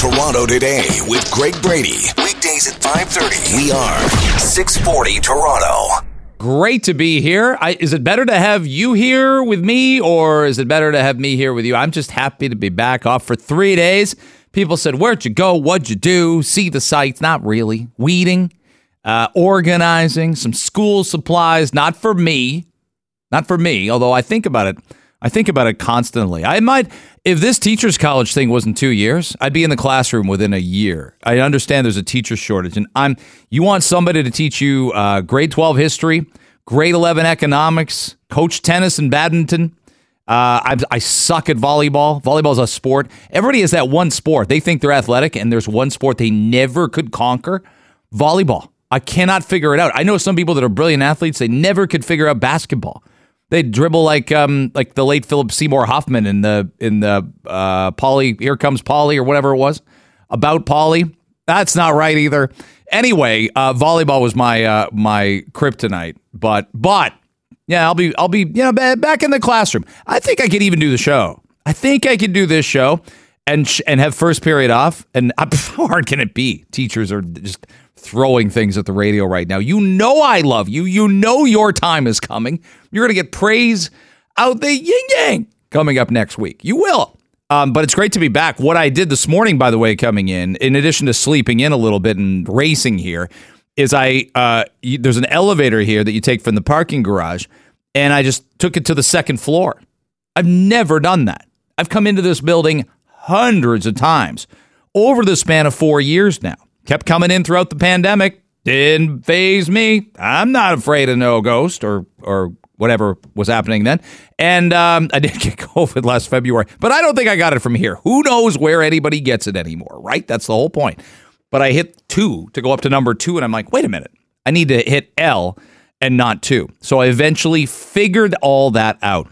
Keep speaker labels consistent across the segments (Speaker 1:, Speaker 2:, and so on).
Speaker 1: Toronto today with Greg Brady. Weekdays at 5:30. We are 640 Toronto.
Speaker 2: Great to be here. I, is it better to have you here with me, or is it better to have me here with you? I'm just happy to be back off for three days. People said, "Where'd you go? What'd you do? See the sights?" Not really. Weeding, uh, organizing, some school supplies. Not for me. Not for me. Although I think about it. I think about it constantly. I might, if this teacher's college thing wasn't two years, I'd be in the classroom within a year. I understand there's a teacher shortage, and I'm. You want somebody to teach you uh, grade twelve history, grade eleven economics, coach tennis and badminton. Uh, I, I suck at volleyball. Volleyball is a sport. Everybody has that one sport. They think they're athletic, and there's one sport they never could conquer. Volleyball. I cannot figure it out. I know some people that are brilliant athletes. They never could figure out basketball. They dribble like um like the late Philip Seymour Hoffman in the in the uh Polly Here Comes Polly or whatever it was about Polly. That's not right either. Anyway, uh, volleyball was my uh, my kryptonite, but but yeah, I'll be I'll be you know back in the classroom. I think I could even do the show. I think I could do this show and sh- and have first period off. And how hard can it be? Teachers are just throwing things at the radio right now. You know I love you. You know your time is coming. You're going to get praise out the yin yang coming up next week. You will. Um, but it's great to be back. What I did this morning, by the way, coming in, in addition to sleeping in a little bit and racing here, is I uh, you, there's an elevator here that you take from the parking garage, and I just took it to the second floor. I've never done that. I've come into this building hundreds of times over the span of four years now kept coming in throughout the pandemic. Didn't faze me. I'm not afraid of no ghost or or whatever was happening then. And um, I did get COVID last February, but I don't think I got it from here. Who knows where anybody gets it anymore, right? That's the whole point. But I hit two to go up to number two, and I'm like, wait a minute, I need to hit L and not two. So I eventually figured all that out.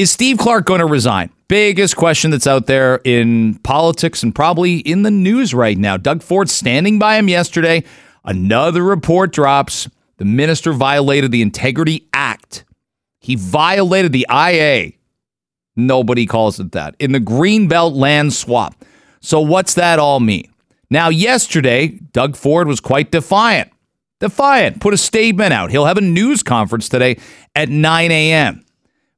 Speaker 2: Is Steve Clark going to resign? biggest question that's out there in politics and probably in the news right now. Doug Ford standing by him yesterday. Another report drops. The minister violated the Integrity Act. He violated the IA. Nobody calls it that. In the Greenbelt land swap. So, what's that all mean? Now, yesterday, Doug Ford was quite defiant. Defiant. Put a statement out. He'll have a news conference today at 9 a.m.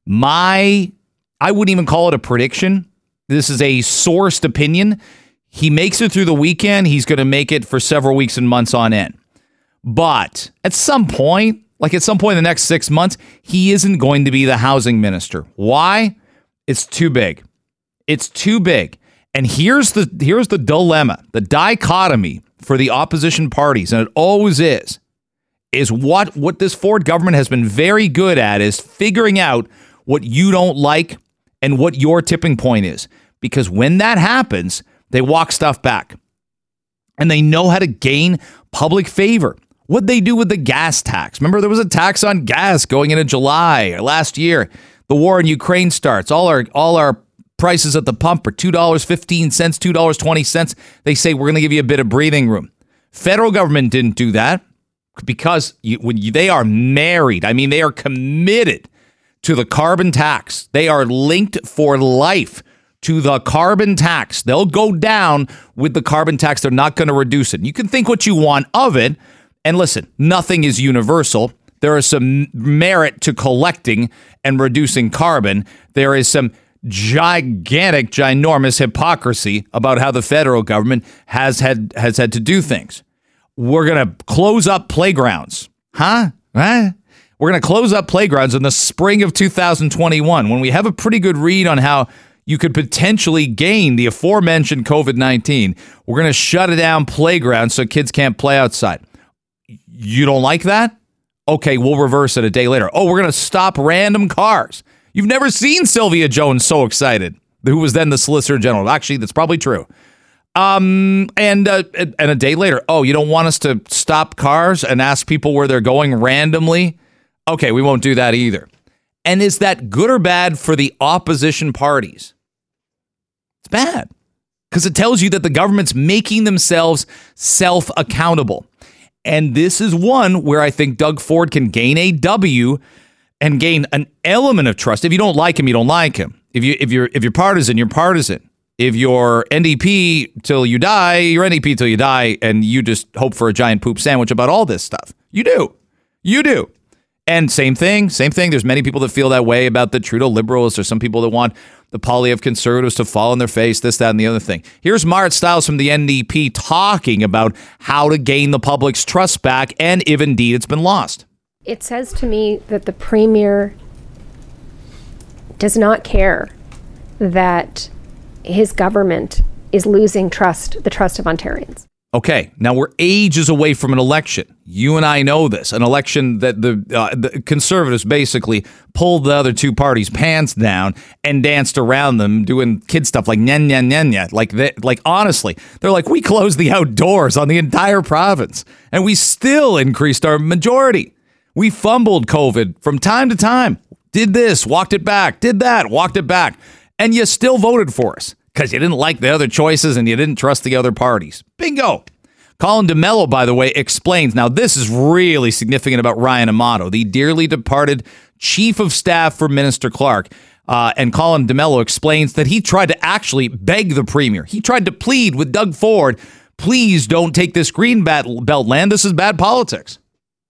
Speaker 2: My I wouldn't even call it a prediction. This is a sourced opinion. He makes it through the weekend. He's going to make it for several weeks and months on end. But at some point, like at some point in the next six months, he isn't going to be the housing minister. Why? It's too big. It's too big. And here's the here's the dilemma, the dichotomy for the opposition parties, and it always is, is what what this Ford government has been very good at is figuring out what you don't like and what your tipping point is. Because when that happens, they walk stuff back and they know how to gain public favor. What they do with the gas tax. Remember, there was a tax on gas going into July last year. The war in Ukraine starts. All our all our prices at the pump are two dollars fifteen cents, two dollars twenty cents. They say we're going to give you a bit of breathing room. Federal government didn't do that because you, when you, they are married, I mean, they are committed to the carbon tax. They are linked for life to the carbon tax. They'll go down with the carbon tax. They're not going to reduce it. You can think what you want of it. And listen, nothing is universal. There is some merit to collecting and reducing carbon. There is some gigantic, ginormous hypocrisy about how the federal government has had has had to do things. We're going to close up playgrounds. Huh? Huh? We're going to close up playgrounds in the spring of 2021 when we have a pretty good read on how you could potentially gain the aforementioned COVID 19. We're going to shut it down playgrounds so kids can't play outside. You don't like that? Okay, we'll reverse it a day later. Oh, we're going to stop random cars. You've never seen Sylvia Jones so excited, who was then the Solicitor General. Actually, that's probably true. Um, and uh, and a day later, oh, you don't want us to stop cars and ask people where they're going randomly Okay, we won't do that either. And is that good or bad for the opposition parties? It's bad because it tells you that the government's making themselves self accountable. And this is one where I think Doug Ford can gain a W and gain an element of trust. If you don't like him, you don't like him. If you if you're if you're partisan, you're partisan. If you're NDP till you die, you're NDP till you die, and you just hope for a giant poop sandwich about all this stuff. You do. You do. And same thing, same thing. There's many people that feel that way about the Trudeau liberals. There's some people that want the Poilievre conservatives to fall on their face, this, that, and the other thing. Here's Marit Stiles from the NDP talking about how to gain the public's trust back and if indeed it's been lost.
Speaker 3: It says to me that the Premier does not care that his government is losing trust, the trust of Ontarians.
Speaker 2: Okay, now we're ages away from an election. You and I know this. An election that the, uh, the, conservatives basically pulled the other two parties' pants down and danced around them, doing kid stuff like nyan nyan nyan nyan. Like they, like honestly, they're like we closed the outdoors on the entire province, and we still increased our majority. We fumbled COVID from time to time. Did this, walked it back. Did that, walked it back, and you still voted for us because you didn't like the other choices and you didn't trust the other parties. Bingo. Colin D'Mello, by the way, explains. Now, this is really significant about Ryan Amato, the dearly departed chief of staff for Minister Clark. Uh, and Colin D'Mello explains that he tried to actually beg the premier. He tried to plead with Doug Ford, please don't take this green belt land. This is bad politics.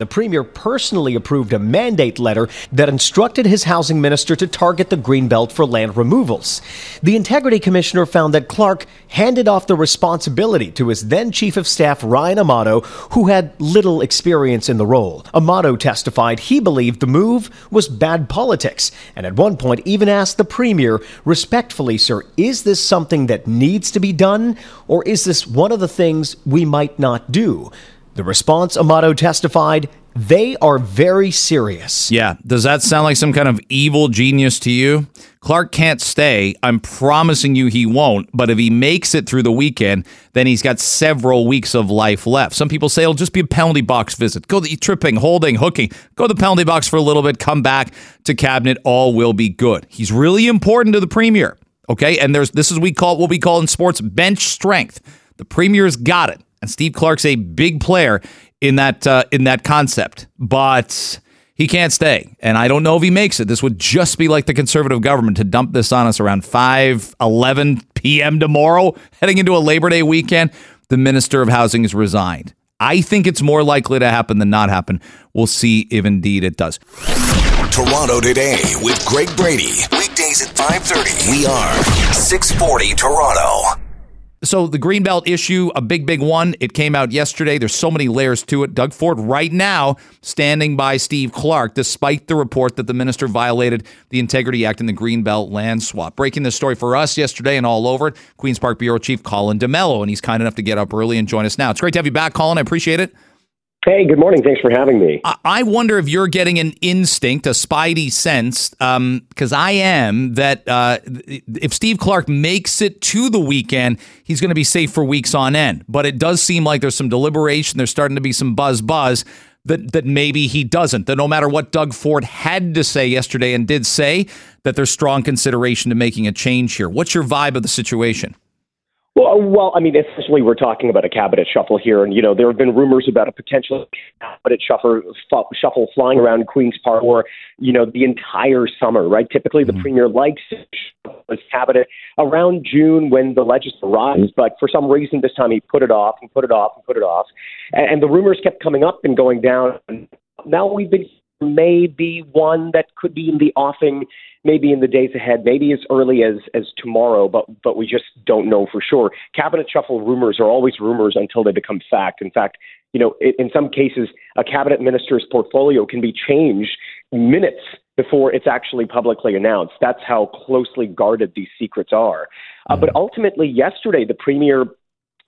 Speaker 4: The Premier personally approved a mandate letter that instructed his housing minister to target the Greenbelt for land removals. The Integrity Commissioner found that Clark handed off the responsibility to his then Chief of Staff Ryan Amato, who had little experience in the role. Amato testified he believed the move was bad politics, and at one point even asked the Premier, respectfully, sir, is this something that needs to be done, or is this one of the things we might not do? The response, Amato testified, they are very serious.
Speaker 2: Yeah. Does that sound like some kind of evil genius to you? Clark can't stay. I'm promising you he won't. But if he makes it through the weekend, then he's got several weeks of life left. Some people say it'll just be a penalty box visit. Go the tripping, holding, hooking. Go to the penalty box for a little bit, come back to cabinet. All will be good. He's really important to the premier. Okay. And there's this is we call what we call in sports bench strength. The premier's got it. And Steve Clark's a big player in that uh, in that concept, but he can't stay. And I don't know if he makes it. This would just be like the conservative government to dump this on us around 5 11 p.m. tomorrow, heading into a Labor Day weekend. The Minister of Housing is resigned. I think it's more likely to happen than not happen. We'll see if indeed it does.
Speaker 1: Toronto today with Greg Brady. Weekdays at 5:30. We are 640 Toronto.
Speaker 2: So the Greenbelt issue, a big, big one. It came out yesterday. There's so many layers to it. Doug Ford right now standing by Steve Clark, despite the report that the minister violated the Integrity Act in the Greenbelt land swap. Breaking this story for us yesterday and all over it, Queens Park Bureau Chief Colin D'Mello, and he's kind enough to get up early and join us now. It's great to have you back, Colin. I appreciate it.
Speaker 5: Hey, good morning. Thanks for having me.
Speaker 2: I wonder if you're getting an instinct, a spidey sense, because um, I am, that uh, if Steve Clark makes it to the weekend, he's going to be safe for weeks on end. But it does seem like there's some deliberation. There's starting to be some buzz buzz that, that maybe he doesn't. That no matter what Doug Ford had to say yesterday and did say, that there's strong consideration to making a change here. What's your vibe of the situation?
Speaker 5: Well, well, I mean, essentially, we're talking about a cabinet shuffle here, and you know, there have been rumors about a potential cabinet shuffle shuffle flying around Queens Park for you know the entire summer, right? Typically, the mm-hmm. premier likes his cabinet around June when the legislature arrives, but for some reason this time he put it off and put it off and put it off, and, and the rumors kept coming up and going down. Now we've been may be one that could be in the offing maybe in the days ahead, maybe as early as as tomorrow, but but we just don't know for sure. Cabinet shuffle rumors are always rumors until they become fact. In fact, you know, in some cases, a cabinet minister's portfolio can be changed minutes before it's actually publicly announced. That's how closely guarded these secrets are. Uh, but ultimately, yesterday, the premier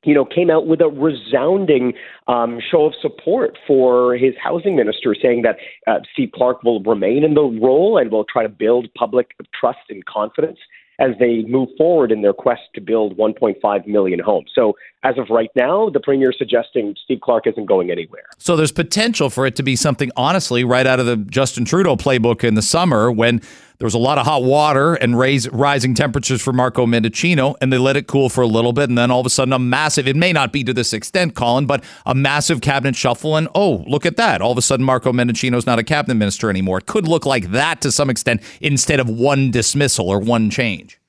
Speaker 5: you know, came out with a resounding um, show of support for his housing minister, saying that uh, Steve Clark will remain in the role and will try to build public trust and confidence as they move forward in their quest to build 1.5 million homes. So, as of right now, the premier is suggesting Steve Clark isn't going anywhere.
Speaker 2: So, there's potential for it to be something, honestly, right out of the Justin Trudeau playbook in the summer when there was a lot of hot water and raise, rising temperatures for Marco Mendicino, and they let it cool for a little bit. And then all of a sudden, a massive, it may not be to this extent, Colin, but a massive cabinet shuffle. And oh, look at that. All of a sudden, Marco Mendicino's not a cabinet minister anymore. It could look like that to some extent instead of one dismissal or one change.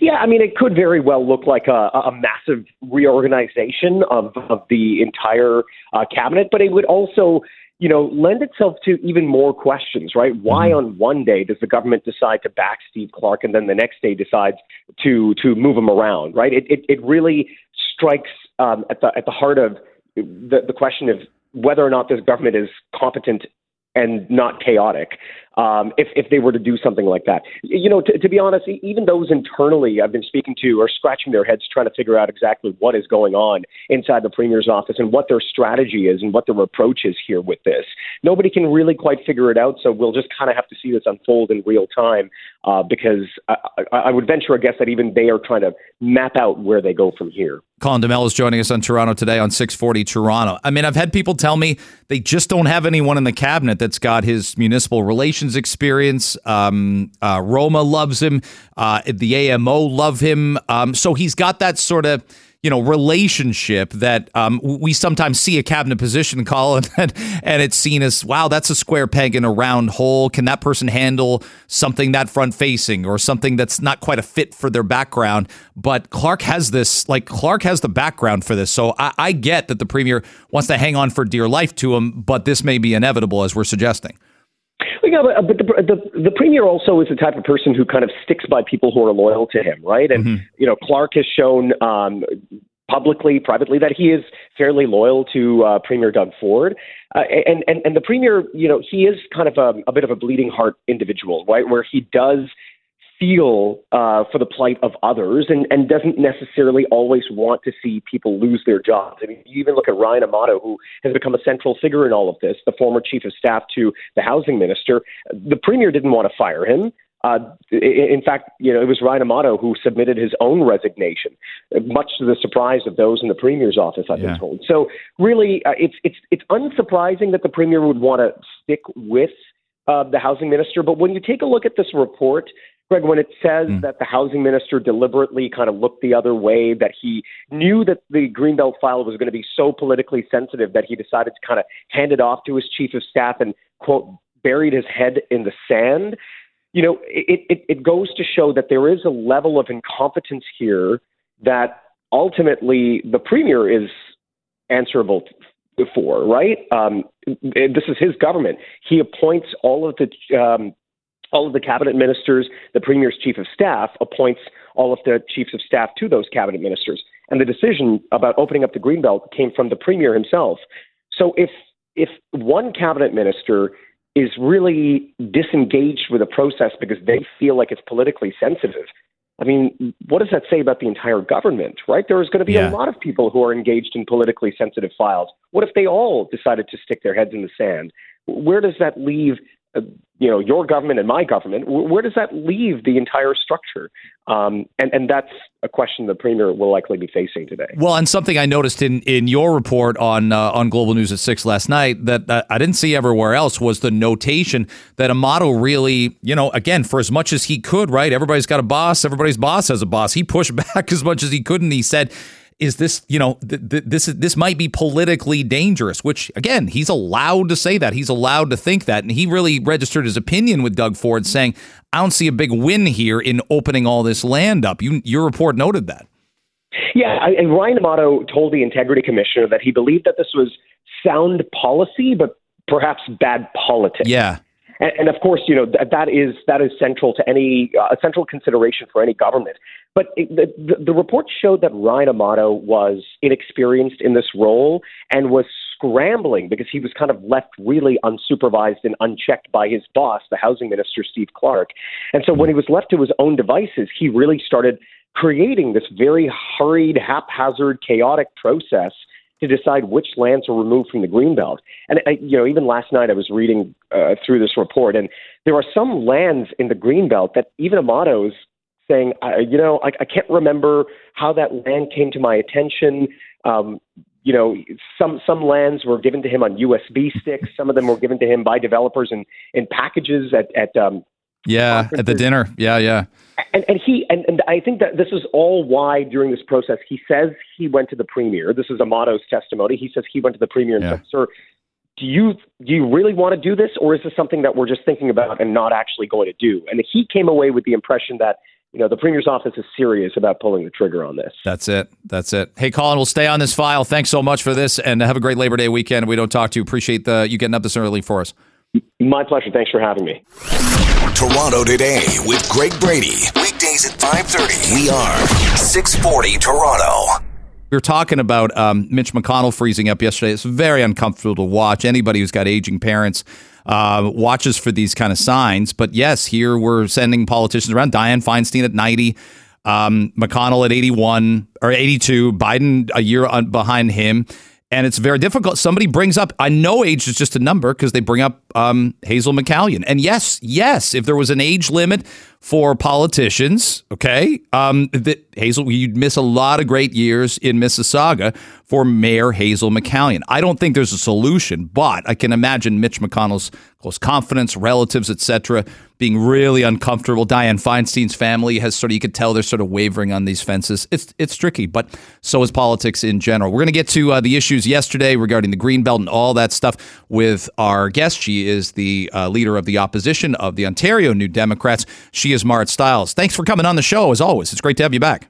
Speaker 5: Yeah, I mean, it could very well look like a, a massive reorganization of, of the entire uh, cabinet, but it would also, you know, lend itself to even more questions, right? Why on one day does the government decide to back Steve Clark and then the next day decides to to move him around, right? It it, it really strikes um, at the at the heart of the, the question of whether or not this government is competent and not chaotic um, if, if they were to do something like that. You know, to, to be honest, even those internally I've been speaking to are scratching their heads trying to figure out exactly what is going on inside the premier's office and what their strategy is and what their approach is here with this. Nobody can really quite figure it out, so we'll just kind of have to see this unfold in real time uh, because I, I would venture a guess that even they are trying to map out where they go from here.
Speaker 2: Colin D'Mello is joining us on Toronto today on 640 Toronto. I mean, I've had people tell me they just don't have anyone in the cabinet that's got his municipal relations experience. Um, uh, Roma loves him. Uh, the AMO love him. Um, so he's got that sort of you know relationship that um, we sometimes see a cabinet position call and and it's seen as wow that's a square peg in a round hole can that person handle something that front facing or something that's not quite a fit for their background but Clark has this like Clark has the background for this so I, I get that the premier wants to hang on for dear life to him but this may be inevitable as we're suggesting.
Speaker 5: Yeah, but, but the, the the premier also is the type of person who kind of sticks by people who are loyal to him, right? And mm-hmm. you know, Clark has shown um, publicly, privately, that he is fairly loyal to uh, Premier Doug Ford, uh, and and and the premier, you know, he is kind of a, a bit of a bleeding heart individual, right? Where he does feel uh, for the plight of others and, and doesn't necessarily always want to see people lose their jobs. I mean, you even look at Ryan Amato, who has become a central figure in all of this, the former chief of staff to the housing minister. The premier didn't want to fire him. Uh, in fact, you know, it was Ryan Amato who submitted his own resignation, much to the surprise of those in the premier's office. I've yeah. been told. So, really, uh, it's it's it's unsurprising that the premier would want to stick with uh, the housing minister. But when you take a look at this report, Greg, when it says mm. that the housing minister deliberately kind of looked the other way, that he knew that the Greenbelt file was going to be so politically sensitive that he decided to kind of hand it off to his chief of staff and, quote, buried his head in the sand, you know, it, it, it goes to show that there is a level of incompetence here that ultimately the premier is answerable for, right? Um, this is his government. He appoints all of the um, all of the cabinet ministers, the premier's chief of staff appoints all of the chiefs of staff to those cabinet ministers. And the decision about opening up the greenbelt came from the premier himself. So if if one cabinet minister is really disengaged with a process because they feel like it's politically sensitive, I mean, what does that say about the entire government, right? There is going to be yeah. a lot of people who are engaged in politically sensitive files. What if they all decided to stick their heads in the sand? Where does that leave uh, you know your government and my government where does that leave the entire structure? Um, and and that's a question the premier will likely be facing today.
Speaker 2: Well and something i noticed in in your report on uh, on global news at 6 last night that, that i didn't see everywhere else was the notation that amato really you know again for as much as he could right? Everybody's got a boss. Everybody's boss has a boss. He pushed back as much as he could and he said is this you know th- th- this this might be politically dangerous which again he's allowed to say that. He's allowed to think that. And he really registered his opinion with Doug Ford saying I don't see a big win here in opening all this land up. You your report noted that.
Speaker 5: Yeah and Ryan Amato told the integrity commissioner that he believed that this was sound policy but perhaps bad politics.
Speaker 2: Yeah
Speaker 5: and, and of course, you know that, that is that is central to any uh, a central consideration for any government. But it, the, the, the report showed that Ryan Amato was inexperienced in this role and was scrambling because he was kind of left really unsupervised and unchecked by his boss, the housing minister, Steve Clark. And so when he was left to his own devices, he really started creating this very hurried, haphazard, chaotic process to decide which lands are removed from the greenbelt. And I, you know, even last night I was reading uh, through this report, and there are some lands in the greenbelt that even Amato's saying, uh, you know, I, I can't remember how that land came to my attention. Um, you know, some some lands were given to him on USB sticks. Some of them were given to him by developers in in packages at at um,
Speaker 2: yeah at the dinner. Yeah, yeah.
Speaker 5: And, and he and, and I think that this is all why during this process he says he went to the premier. This is Amato's testimony. He says he went to the premier and yeah. said, "Sir, do you do you really want to do this, or is this something that we're just thinking about and not actually going to do?" And he came away with the impression that you know, the premier's office is serious about pulling the trigger on this.
Speaker 2: That's it. That's it. Hey, Colin, we'll stay on this file. Thanks so much for this, and have a great Labor Day weekend. We don't talk to you. Appreciate the you getting up this early for us.
Speaker 5: My pleasure. Thanks for having me.
Speaker 1: Toronto today with Greg Brady. Weekdays at 5:30. We are 640 Toronto.
Speaker 2: We were talking about um, Mitch McConnell freezing up yesterday. It's very uncomfortable to watch. Anybody who's got aging parents uh, watches for these kind of signs. But yes, here we're sending politicians around. Dianne Feinstein at 90, um, McConnell at 81 or 82, Biden a year behind him and it's very difficult. Somebody brings up, I know age is just a number because they bring up um, Hazel McCallion. And yes, yes, if there was an age limit for politicians, okay, um, that Hazel, you'd miss a lot of great years in Mississauga for Mayor Hazel McCallion. I don't think there's a solution, but I can imagine Mitch McConnell's close confidence, relatives, etc., being really uncomfortable. Dianne Feinstein's family has sort of you could tell they're sort of wavering on these fences. It's it's tricky, but so is politics in general. We're going to get to uh, the issues yesterday regarding the green belt and all that stuff with our guest. She is the uh, leader of the opposition of the Ontario New Democrats. She is Marit Stiles. Thanks for coming on the show as always. It's great to have you back.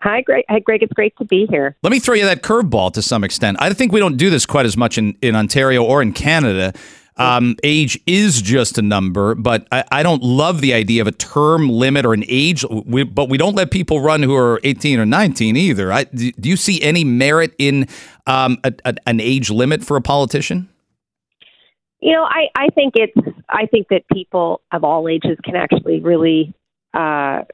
Speaker 6: Hi, Greg. Hi, Greg. It's great to be here.
Speaker 2: Let me throw you that curveball to some extent. I think we don't do this quite as much in, in Ontario or in Canada. Um, age is just a number, but I, I, don't love the idea of a term limit or an age. We, but we don't let people run who are 18 or 19 either. I, do, do you see any merit in um, a, a, an age limit for a politician?
Speaker 6: You know, I, I think it's I think that people of all ages can actually really. Uh,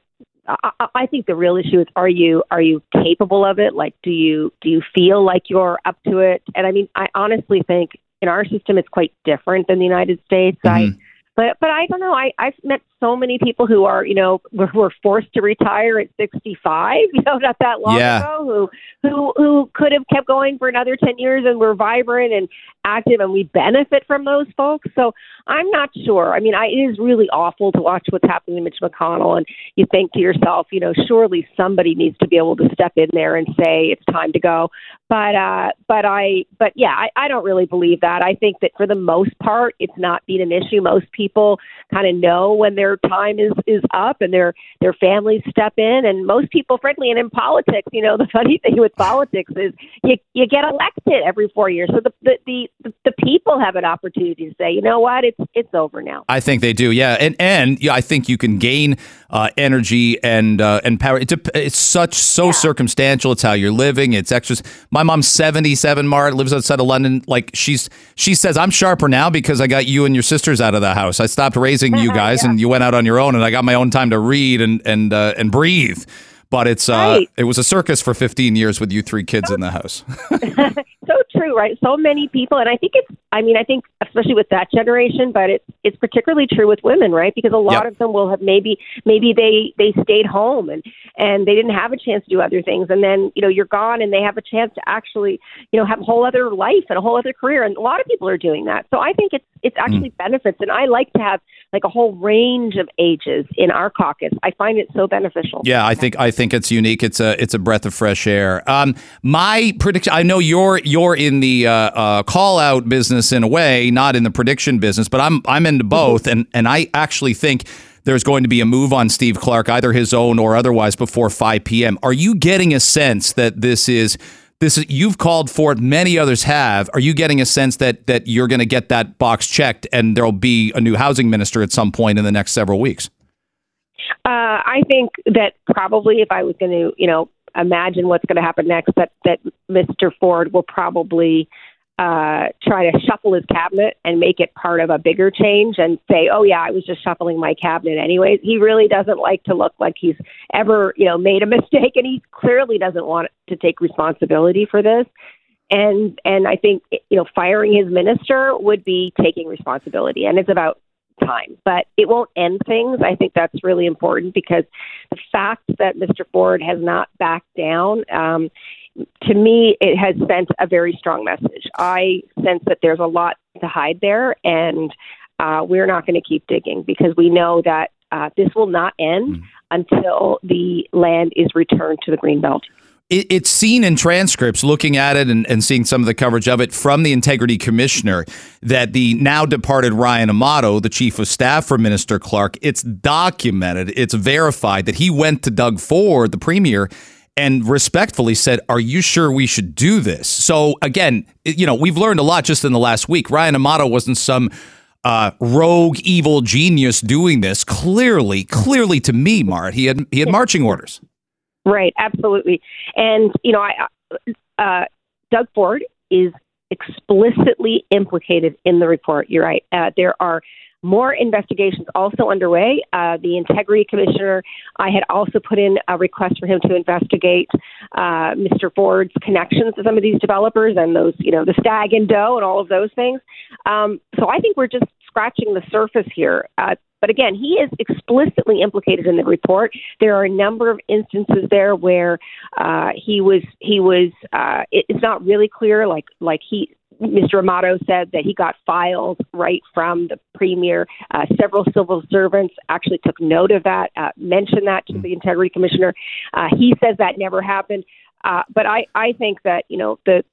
Speaker 6: I, I think the real issue is are you are you capable of it? Like, do you do you feel like you're up to it? And I mean, I honestly think in our system it's quite different than the United States. Mm-hmm. I but but I don't know. I I've met so many people who are you know were, were forced to retire at 65. You know, not that long
Speaker 2: yeah.
Speaker 6: ago. Who who who could have kept going for another 10 years and were vibrant and active, and we benefit from those folks. So I'm not sure. I mean, I, it is really awful to watch what's happening to Mitch McConnell, and you think to yourself, you know, surely somebody needs to be able to step in there and say it's time to go. But uh, but I but yeah, I, I don't really believe that. I think that for the most part, it's not been an issue. Most people kind of know when their time is is up, and their their families step in. And most people, frankly, and in politics, you know, the funny thing with politics is you you get elected every four years, so the the the, the people have an opportunity to say, you know what, it's it's over now.
Speaker 2: I think they do, yeah, and and yeah, I think you can gain uh, energy and uh, and power. It's, a, it's such so yeah. circumstantial. It's how you're living. It's extras. My mom's 77. Mart lives outside of London. Like she's she says I'm sharper now because I got you and your sisters out of the house. I stopped raising you guys, yeah. and you went out on your own, and I got my own time to read and and uh, and breathe. But it's uh, right. it was a circus for 15 years with you three kids in the house.
Speaker 6: so true, right? So many people, and I think it's. I mean, I think especially with that generation, but it's it's particularly true with women, right? Because a lot yep. of them will have maybe maybe they they stayed home and and they didn't have a chance to do other things, and then you know you're gone, and they have a chance to actually you know have a whole other life and a whole other career, and a lot of people are doing that. So I think it's it's actually mm. benefits, and I like to have like a whole range of ages in our caucus. I find it so beneficial.
Speaker 2: Yeah, I think I think it's unique. It's a it's a breath of fresh air. Um, my prediction. I know you're you're in the uh, uh, call out business in a way, not in the prediction business, but I'm I'm into both, and and I actually think there's going to be a move on Steve Clark, either his own or otherwise, before 5 p.m. Are you getting a sense that this is this is you've called for it many others have are you getting a sense that that you're going to get that box checked and there'll be a new housing minister at some point in the next several weeks
Speaker 6: uh, i think that probably if i was going to you know imagine what's going to happen next that that mr ford will probably uh, try to shuffle his cabinet and make it part of a bigger change and say, "Oh yeah, I was just shuffling my cabinet anyways." He really doesn't like to look like he's ever, you know, made a mistake, and he clearly doesn't want to take responsibility for this. And and I think you know, firing his minister would be taking responsibility, and it's about time. But it won't end things. I think that's really important because the fact that Mr. Ford has not backed down. Um, to me, it has sent a very strong message. I sense that there's a lot to hide there, and uh, we're not going to keep digging because we know that uh, this will not end mm. until the land is returned to the Greenbelt.
Speaker 2: It, it's seen in transcripts, looking at it and, and seeing some of the coverage of it from the integrity commissioner, that the now departed Ryan Amato, the chief of staff for Minister Clark, it's documented, it's verified that he went to Doug Ford, the premier, and respectfully said, Are you sure we should do this? So, again, you know, we've learned a lot just in the last week. Ryan Amato wasn't some uh, rogue, evil genius doing this. Clearly, clearly to me, Mart, he had he had marching orders.
Speaker 6: Right, absolutely. And you know, I uh, Doug Ford is explicitly implicated in the report. You're right. Uh, there are more investigations also underway. Uh, the integrity commissioner, I had also put in a request for him to investigate uh, Mr. Ford's connections to some of these developers and those, you know, the stag and doe and all of those things. Um, so I think we're just scratching the surface here. Uh, but again, he is explicitly implicated in the report. There are a number of instances there where uh, he was he was. Uh, it's not really clear, like like he Mr. Amato said that he got files right from the premier. Uh, several civil servants actually took note of that, uh, mentioned that to the integrity commissioner. Uh, he says that never happened. Uh, but I, I think that you know the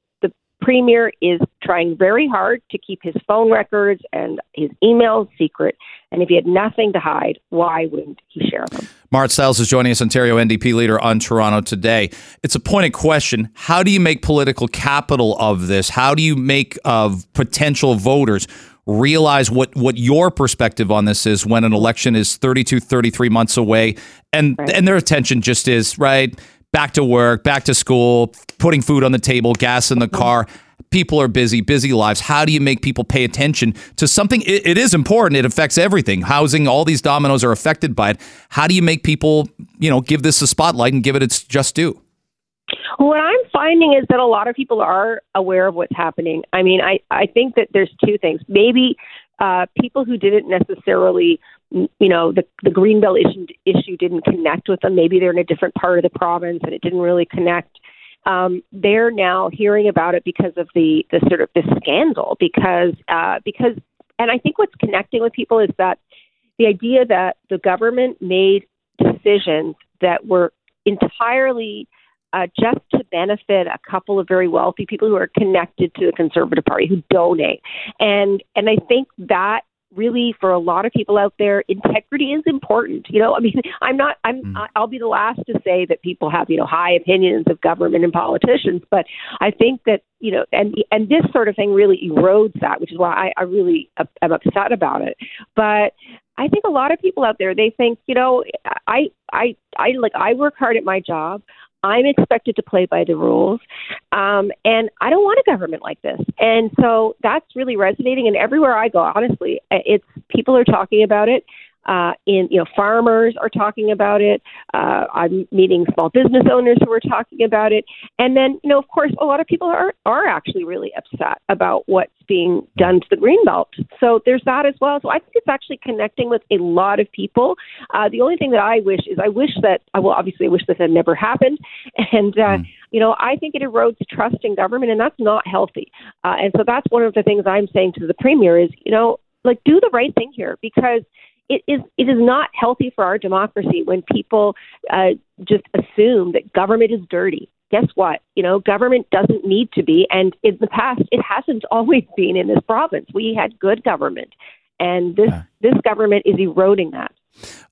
Speaker 6: premier is trying very hard to keep his phone records and his emails secret. And if he had nothing to hide, why wouldn't he share them?
Speaker 2: Mart Stiles is joining us, Ontario NDP leader on Toronto today. It's a pointed question. How do you make political capital of this? How do you make of potential voters realize what, what your perspective on this is when an election is 32, 33 months away and, right. and their attention just is, right, back to work, back to school, putting food on the table, gas in the car people are busy, busy lives. How do you make people pay attention to something? It, it is important. It affects everything. Housing, all these dominoes are affected by it. How do you make people, you know, give this a spotlight and give it its just due?
Speaker 6: What I'm finding is that a lot of people are aware of what's happening. I mean, I, I think that there's two things. Maybe uh, people who didn't necessarily, you know, the, the Greenbelt issue, issue didn't connect with them. Maybe they're in a different part of the province and it didn't really connect um, they're now hearing about it because of the the sort of the scandal because uh, because and I think what's connecting with people is that the idea that the government made decisions that were entirely uh, just to benefit a couple of very wealthy people who are connected to the Conservative Party who donate, and and I think that really for a lot of people out there integrity is important you know i mean i'm not i'm mm. i'll be the last to say that people have you know high opinions of government and politicians but i think that you know and and this sort of thing really erodes that which is why i, I really am upset about it but I think a lot of people out there they think, you know, I I I like I work hard at my job. I'm expected to play by the rules. Um, and I don't want a government like this. And so that's really resonating. And everywhere I go, honestly, it's people are talking about it. Uh, in you know, farmers are talking about it. Uh, I'm meeting small business owners who are talking about it, and then you know, of course, a lot of people are are actually really upset about what's being done to the greenbelt. So there's that as well. So I think it's actually connecting with a lot of people. Uh, the only thing that I wish is I wish that I well, obviously, I wish this had never happened, and uh, mm. you know, I think it erodes trust in government, and that's not healthy. Uh, and so that's one of the things I'm saying to the premier is, you know, like do the right thing here because it is it is not healthy for our democracy when people uh, just assume that government is dirty. Guess what? You know, government doesn't need to be, and in the past, it hasn't always been in this province. We had good government, and this yeah. this government is eroding that.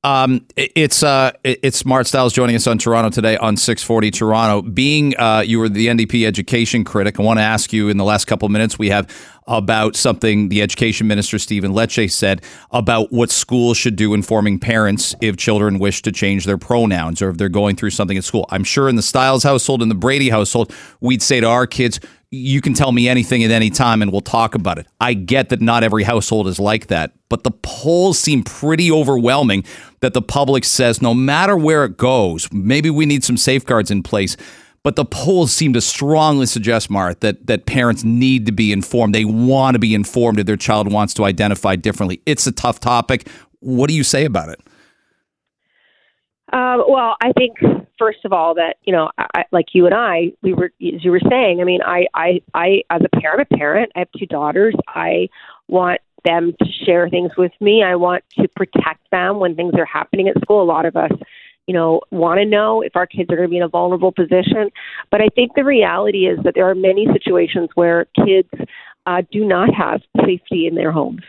Speaker 2: Um, it's uh, it's Mart Stiles joining us on Toronto today on 640 Toronto. Being uh, you were the NDP education critic, I want to ask you in the last couple of minutes we have about something the education minister Stephen Lecce said about what schools should do informing parents if children wish to change their pronouns or if they're going through something at school. I'm sure in the Stiles household, in the Brady household, we'd say to our kids, you can tell me anything at any time and we'll talk about it. I get that not every household is like that, but the polls seem pretty overwhelming that the public says no matter where it goes, maybe we need some safeguards in place. But the polls seem to strongly suggest, Mart, that, that parents need to be informed. They want to be informed if their child wants to identify differently. It's a tough topic. What do you say about it?
Speaker 6: Um, well, I think first of all that you know, I, like you and I, we were as you were saying. I mean, I, I, I, as a parent, a parent, I have two daughters. I want them to share things with me. I want to protect them when things are happening at school. A lot of us you know, want to know if our kids are going to be in a vulnerable position. But I think the reality is that there are many situations where kids uh, do not have safety in their homes.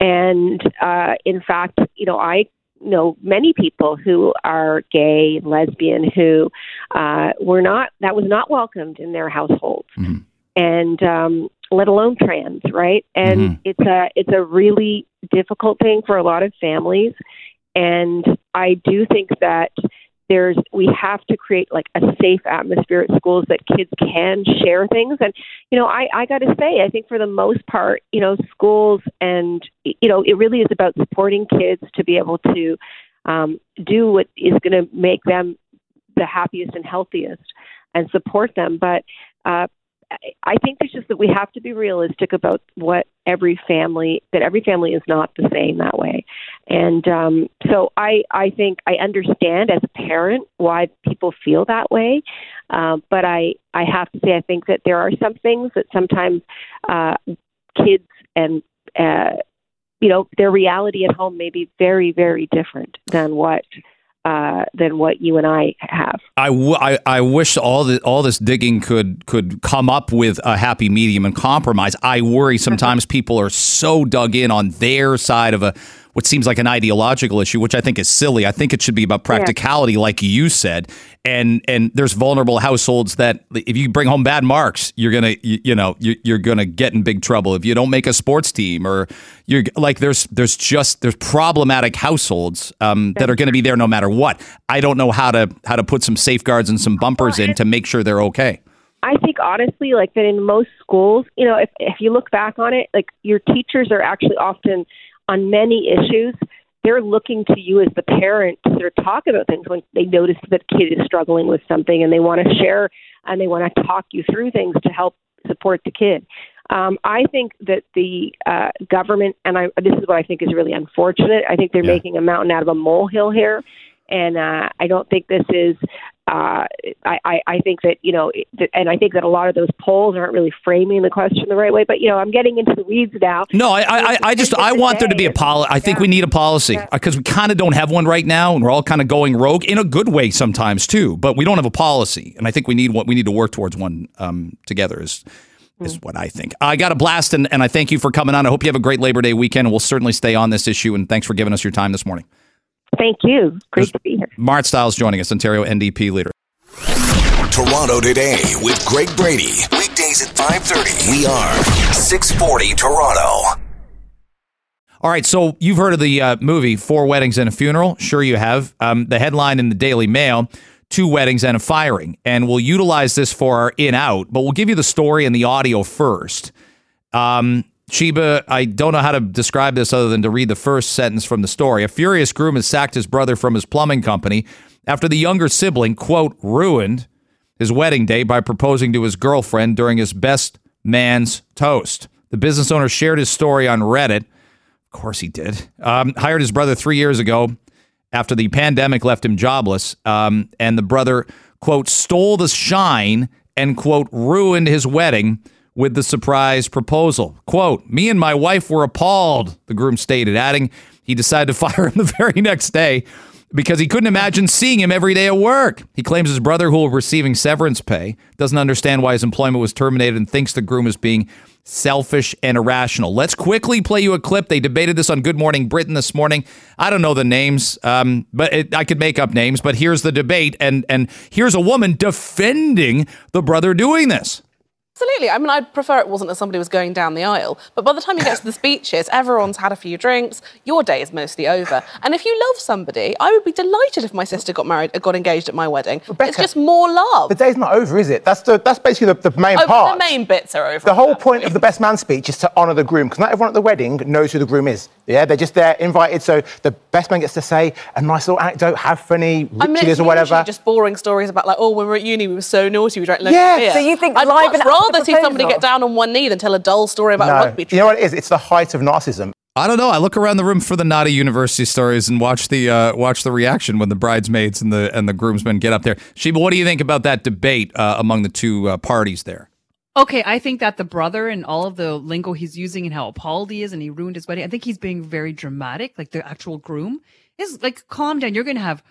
Speaker 6: And uh, in fact, you know, I know many people who are gay, lesbian, who uh, were not that was not welcomed in their households, mm-hmm. and um, let alone trans, right? And mm-hmm. it's a it's a really difficult thing for a lot of families, and I do think that there's we have to create like a safe atmosphere at schools that kids can share things. And you know i i got to say i think for the most part you know schools and you know it really is about supporting kids to be able to um do what is going to make them the happiest and healthiest and support them. But uh I think it's just that we have to be realistic about what every family that every family is not the same that way, and um, so I I think I understand as a parent why people feel that way, um, but I I have to say I think that there are some things that sometimes uh, kids and uh, you know their reality at home may be very very different than what uh, than what you and I have.
Speaker 2: I, w- I, I wish all the all this digging could could come up with a happy medium and compromise. I worry sometimes people are so dug in on their side of a what seems like an ideological issue, which I think is silly. I think it should be about practicality, yeah. like you said. And and there's vulnerable households that if you bring home bad marks, you're gonna you, you know you, are gonna get in big trouble if you don't make a sports team or you're like there's there's just there's problematic households um, that are going to be there no matter what. I don't know how to how to put some safeguards and some bumpers in to make sure they're okay.
Speaker 6: I think honestly, like that in most schools, you know, if if you look back on it, like your teachers are actually often on many issues, they're looking to you as the parent to sort of talk about things when they notice that kid is struggling with something and they want to share and they want to talk you through things to help support the kid. Um, I think that the uh, government, and I, this is what I think is really unfortunate. I think they're yeah. making a mountain out of a molehill here, and uh, I don't think this is uh, I, I think that you know, and I think that a lot of those polls aren't really framing the question the right way. But you know, I'm getting into the weeds now.
Speaker 2: No, I, I, I just I want there to be a policy. I think yeah. we need a policy because yeah. we kind of don't have one right now, and we're all kind of going rogue in a good way sometimes too. But we don't have a policy, and I think we need what we need to work towards one um, together. Is is what I think. I got a blast, and, and I thank you for coming on. I hope you have a great Labor Day weekend, we'll certainly stay on this issue. And thanks for giving us your time this morning.
Speaker 6: Thank you. Great to be here.
Speaker 2: Mart Stiles joining us, Ontario NDP leader.
Speaker 1: Toronto today with Greg Brady. Weekdays at 5:30. We are 640 Toronto.
Speaker 2: All right, so you've heard of the uh, movie Four Weddings and a Funeral? Sure, you have. Um, the headline in the Daily Mail: Two weddings and a firing, and we'll utilize this for our in out. But we'll give you the story and the audio first. Um, Sheba, I don't know how to describe this other than to read the first sentence from the story. A furious groom has sacked his brother from his plumbing company after the younger sibling, quote, ruined his wedding day by proposing to his girlfriend during his best man's toast. The business owner shared his story on Reddit. Of course, he did. Um, hired his brother three years ago after the pandemic left him jobless. Um, and the brother, quote, stole the shine and, quote, ruined his wedding with the surprise proposal. Quote, Me and my wife were appalled, the groom stated, adding he decided to fire him the very next day because he couldn't imagine seeing him every day at work. He claims his brother, who was receiving severance pay, doesn't understand why his employment was terminated and thinks the groom is being selfish and irrational. Let's quickly play you a clip. They debated this on Good Morning Britain this morning. I don't know the names, um, but it, I could make up names. But here's the debate, and and here's a woman defending the brother doing this.
Speaker 7: Absolutely. I mean, I'd prefer it wasn't as somebody was going down the aisle. But by the time you get to the speeches, everyone's had a few drinks. Your day is mostly over. And if you love somebody, I would be delighted if my sister got married, got engaged at my wedding. Rebecca, it's just more love.
Speaker 8: The day's not over, is it? That's the that's basically the, the main
Speaker 7: oh,
Speaker 8: part.
Speaker 7: The main bits are over.
Speaker 8: The whole point of the best man speech is to honour the groom, because not everyone at the wedding knows who the groom is. Yeah, they're just there invited, so the best man gets to say a nice little anecdote, have funny rituals I mean, or whatever.
Speaker 7: Just boring stories about like, oh, when we were at uni, we were so naughty, we drank loads
Speaker 8: yeah.
Speaker 7: of beer.
Speaker 8: So
Speaker 9: you think
Speaker 7: I'd
Speaker 9: live
Speaker 7: much rather see somebody get down on one knee than tell a dull story about
Speaker 8: no.
Speaker 7: rugby.
Speaker 8: You know what it is? It's the height of narcissism.
Speaker 2: I don't know. I look around the room for the naughty university stories and watch the uh, watch the reaction when the bridesmaids and the and the groomsmen get up there. Sheba, what do you think about that debate uh, among the two uh, parties there?
Speaker 10: Okay, I think that the brother and all of the lingo he's using and how appalled he is and he ruined his wedding. I think he's being very dramatic. Like the actual groom is like, calm down. You're going to have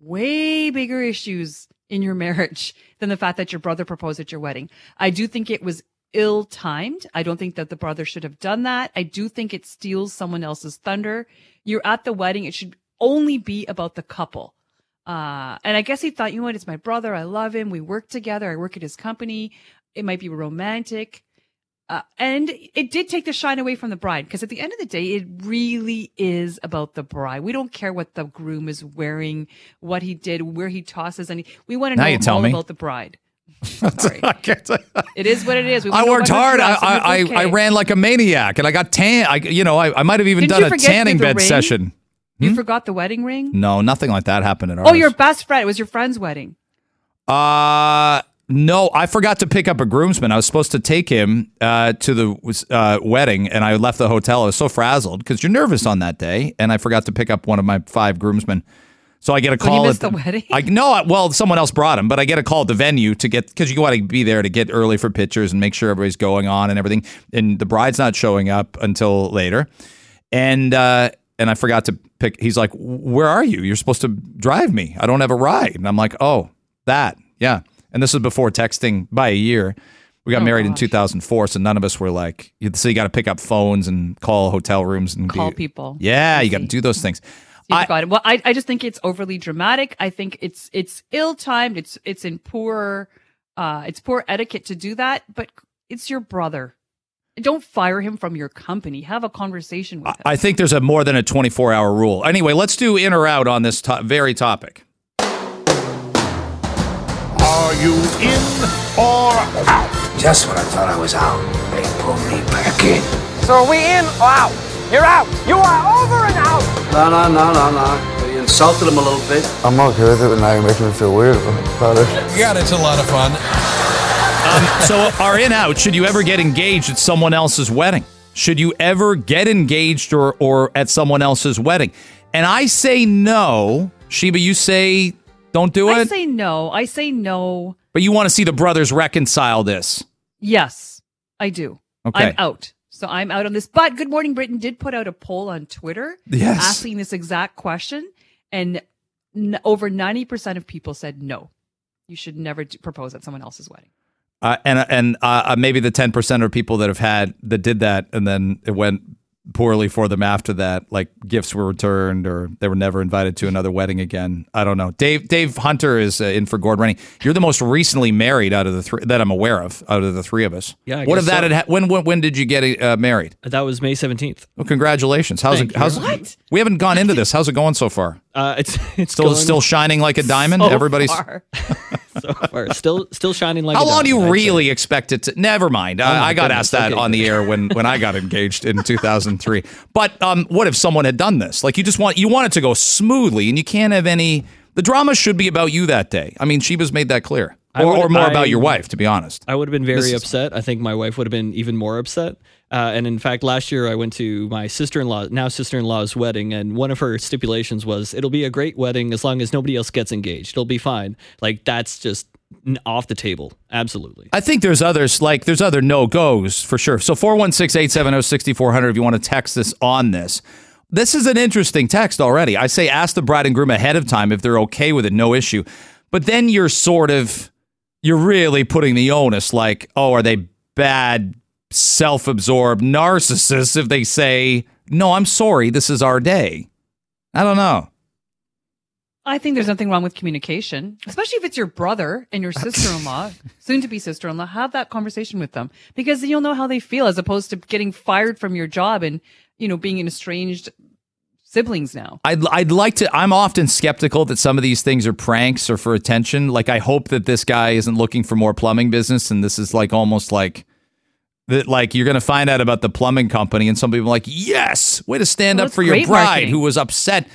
Speaker 10: way bigger issues in your marriage than the fact that your brother proposed at your wedding. I do think it was ill timed. I don't think that the brother should have done that. I do think it steals someone else's thunder. You're at the wedding. It should only be about the couple. Uh, and I guess he thought, you know what? It's my brother. I love him. We work together. I work at his company. It might be romantic. Uh, and it did take the shine away from the bride because at the end of the day, it really is about the bride. We don't care what the groom is wearing, what he did, where he tosses, and we want to know
Speaker 2: you tell
Speaker 10: all
Speaker 2: me.
Speaker 10: about the bride. Sorry. it is what it is. We
Speaker 2: I worked hard. I, I, I, I ran like a maniac, and I got tan. I, you know, I, I might have even
Speaker 10: Didn't
Speaker 2: done a tanning bed
Speaker 10: ring?
Speaker 2: session.
Speaker 10: You forgot the wedding ring?
Speaker 2: No, nothing like that happened at ours.
Speaker 10: Oh, your best friend. It was your friend's wedding.
Speaker 2: Uh no, I forgot to pick up a groomsman. I was supposed to take him uh, to the uh, wedding, and I left the hotel. I was so frazzled because you're nervous on that day, and I forgot to pick up one of my five groomsmen. So I get a
Speaker 10: So you
Speaker 2: call.
Speaker 10: missed
Speaker 2: at
Speaker 10: the wedding?
Speaker 2: I no, well, someone else brought him, but I get a call at the venue to get because you want to be there to get early for pictures and make sure everybody's going on and everything. And the bride's not showing up until later, and uh, and I forgot to pick. He's like, "Where are you? You're supposed to drive me. I don't have a ride." And I'm like, "Oh, that, yeah." And this was before texting by a year. We got
Speaker 10: Oh,
Speaker 2: married in 2004, so none of us were like. So you got to pick up phones and call hotel rooms and
Speaker 10: Call
Speaker 2: do-
Speaker 10: people.
Speaker 2: Yeah, you got to do those things. I-
Speaker 10: forgot it. Well, I, I just think it's overly dramatic. I think it's it's ill timed. It's it's in poor uh it's poor etiquette to do that. But it's your brother. Don't fire him from your company. Have a conversation with him.
Speaker 2: I think there's a more than a 24 hour rule. Anyway, let's do in or out on this to- very topic.
Speaker 9: Are you in or out?
Speaker 11: Just when I thought I was out, they pulled me back in.
Speaker 12: So are we in or out? You're out. You are over and out.
Speaker 11: No, no, no, no, no. You insulted him a little bit.
Speaker 13: I'm okay with it, but now you're making me feel weird about it.
Speaker 14: God, it's a lot of fun.
Speaker 2: Um, so, are in out, should you ever get engaged at someone else's wedding? Should you ever get engaged or, or at someone else's wedding? And I say no. Sheba, you say don't do it.
Speaker 10: I say no. I say no.
Speaker 2: but you want to see the brothers reconcile this.
Speaker 10: Yes, I do.
Speaker 2: Okay.
Speaker 10: I'm out. So I'm out on this. But Good Morning Britain did put out a poll on Twitter
Speaker 2: Yes.
Speaker 10: asking this exact question. And n- over 90% of people said no. You should never d- propose at someone else's wedding.
Speaker 2: Uh, and and uh, uh, maybe the 10% of people that have had that did that and then it went poorly for them after that like gifts were returned or they were never invited to another wedding again i don't know dave dave hunter is uh, in for gord rennie you're the most recently married out of the three that i'm aware of out of the three of us
Speaker 15: Yeah, I
Speaker 2: what if
Speaker 15: guess
Speaker 2: that
Speaker 15: so.
Speaker 2: had ha- when, when when did you get uh, married
Speaker 15: That was May 17th.
Speaker 2: well congratulations how's
Speaker 15: Thank
Speaker 2: it how's
Speaker 15: What?
Speaker 2: we haven't gone into this how's it going so far
Speaker 15: Uh, it's it's
Speaker 2: still still shining like a diamond
Speaker 15: so
Speaker 2: everybody's
Speaker 15: far. so far. Still still shining like. A diamond how
Speaker 2: long do you really expect it to? Never mind.
Speaker 15: Oh
Speaker 2: I, I got asked that
Speaker 15: Okay,
Speaker 2: on the air when when I got engaged in 2003. But um, what if someone had done this? Like you just want you want it to go smoothly, and you can't have any. The drama should be about you that day. I mean, Sheba's made that clear, or, or more
Speaker 15: I-
Speaker 2: about your wife, to be honest.
Speaker 15: I would have been very
Speaker 2: This is-
Speaker 15: upset. I think my wife would have been even more upset. Uh, and in fact, last year I went to my sister in law, now sister in law's wedding, and one of her stipulations was it'll be a great wedding as long as nobody else gets engaged. It'll be fine. Like that's just off the table. Absolutely.
Speaker 2: I think there's others like there's other no goes for sure. So 416-870-6400 if you want to text this on this. This is an interesting text already. I say ask the bride and groom ahead of time if they're okay with it, no issue. But then you're sort of you're really putting the onus like, oh, are they bad self-absorbed narcissists if they say, "No, I'm sorry, this is our day." I don't know.
Speaker 10: I think there's nothing wrong with communication, especially if it's your brother and your sister-in-law, soon to be sister-in-law. Have that conversation with them because you'll know how they feel as opposed to getting fired from your job and, you know, being in estranged siblings now.
Speaker 2: I'd, I'd like to. I'm often skeptical that some of these things are pranks or for attention. Like, I hope that this guy isn't looking for more plumbing business, and this is like almost like that. Like, you're going to find out about the plumbing company, and some people are like, "Yes, way to stand
Speaker 10: Well,
Speaker 2: up for your bride
Speaker 10: marketing.
Speaker 2: who was upset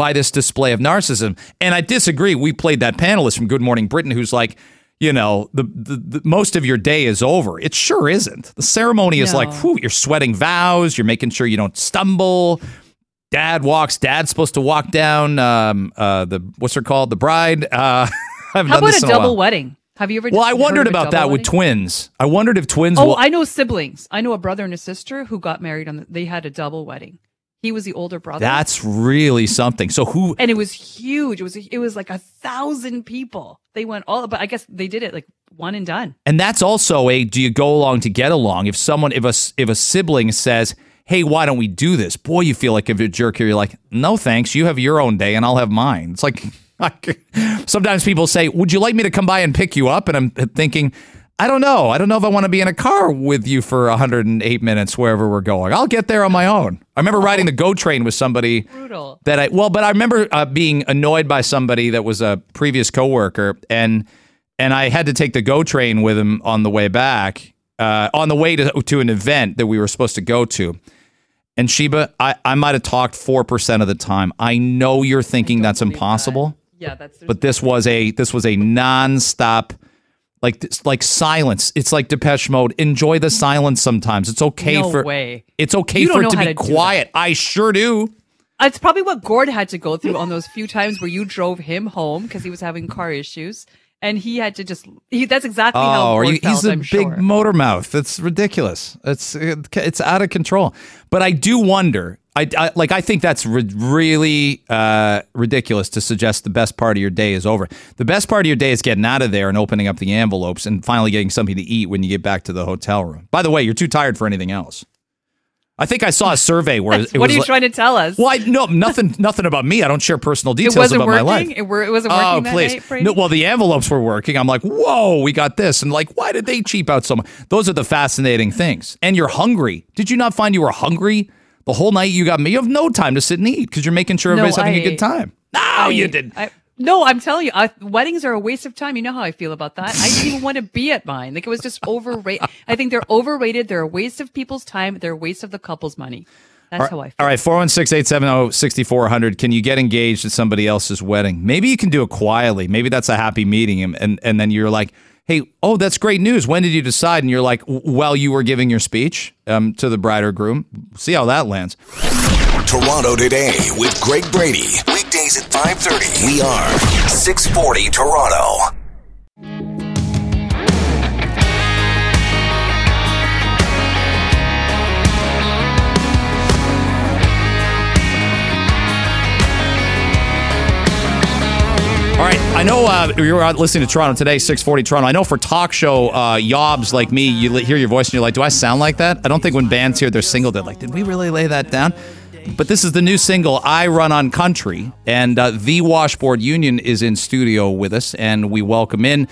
Speaker 2: by this display of narcissism." And I disagree. We played that panelist from Good Morning Britain who's like. You know, the, the, the most of your day is over. It sure isn't. The ceremony is like, whew, you're sweating vows. You're making sure you don't stumble. Dad walks. Dad's supposed to walk down. Um, uh, the what's her called? The bride. Uh,
Speaker 10: How
Speaker 2: done
Speaker 10: about a
Speaker 2: a
Speaker 10: double
Speaker 2: while.
Speaker 10: wedding? Have you ever?
Speaker 2: Well, I wondered about that with twins. I wondered if twins.
Speaker 10: Oh,
Speaker 2: will,
Speaker 10: I know siblings. I know a brother and a sister who got married on. The, they had a double wedding. He was the older brother.
Speaker 2: That's really something. So who?
Speaker 10: and it was huge. It was it was like a thousand people. They went all, but I guess they did it like one and done.
Speaker 2: And that's also a do you go along to get along? If someone if a if a sibling says, "Hey, why don't we do this?" Boy, you feel like if you're a jerk here, you're like, "No, thanks. You have your own day, and I'll have mine." It's like, like sometimes people say, "Would you like me to come by and pick you up?" And I'm thinking. I don't know. I don't know if I want to be in a car with you for 108 minutes wherever we're going. I'll get there on my own. I remember riding the GO train with somebody
Speaker 10: Brutal.
Speaker 2: that I well, but I remember uh, being annoyed by somebody that was a previous coworker, and and I had to take the GO train with him on the way back, uh, on the way to to an event that we were supposed to go to. And Sheba, I, I might have talked four percent of the time. I know you're thinking that's impossible,
Speaker 10: Yeah, that's
Speaker 2: but this was a this was a nonstop. Like like silence. It's like Depeche Mode. Enjoy the silence sometimes. It's okay
Speaker 10: No
Speaker 2: for
Speaker 10: way.
Speaker 2: It's okay
Speaker 10: You
Speaker 2: for it to be
Speaker 10: to
Speaker 2: quiet. I sure do.
Speaker 10: It's probably what Gord had to go through on those few times where you drove him home because he was having car issues, and he had to just. He, that's exactly how
Speaker 2: Oh, are
Speaker 10: Gord
Speaker 2: you,
Speaker 10: felt.
Speaker 2: he's a
Speaker 10: I'm
Speaker 2: big
Speaker 10: sure.
Speaker 2: motor mouth. It's ridiculous. It's it's out of control. But I do wonder. I, I like. I think that's really uh, ridiculous to suggest the best part of your day is over. The best part of your day is getting out of there and opening up the envelopes and finally getting something to eat when you get back to the hotel room. By the way, you're too tired for anything else. I think I saw a survey where it
Speaker 10: what are you
Speaker 2: like-
Speaker 10: trying to tell us?
Speaker 2: well, I, no, nothing, nothing about me. I don't share personal details about
Speaker 10: working.
Speaker 2: my life.
Speaker 10: It, were, it wasn't working
Speaker 2: Oh, please.
Speaker 10: night?
Speaker 2: No, well, the envelopes were working. I'm like, whoa, we got this. And like, why did they cheap out so much? Those are the fascinating things. And you're hungry. Did you not find you were hungry the whole night you got me? You have no time to sit and eat because you're making sure
Speaker 10: No,
Speaker 2: everybody's having a
Speaker 10: I-
Speaker 2: good time. No,
Speaker 10: I-
Speaker 2: you didn't.
Speaker 10: I, no, I'm telling you, I, weddings are a waste of time. You know how I feel about that. I didn't even want to be at mine. Like it was just overrated. I think they're overrated. They're a waste of people's time. They're a waste of the couple's money. That's how I feel.
Speaker 2: All right, 416 870 6400. Can you get engaged at somebody else's wedding? Maybe you can do it quietly. Maybe that's a happy meeting. And, and, and then you're like, hey, oh, that's great news. When did you decide? And you're like, while you were giving your speech um, to the bride or groom. See how that lands.
Speaker 1: Toronto today with Greg Brady. Weekdays at 5:30. We are 640 Toronto.
Speaker 2: All right, I know uh, you were out listening to Toronto today, 640 Toronto. I know for talk show uh, yobs like me, you hear your voice and you're like, do I sound like that? I don't think when bands hear their single, they're like, did we really lay that down? But this is the new single, I Run on Country, and uh, the Washboard Union is in studio with us, and we welcome in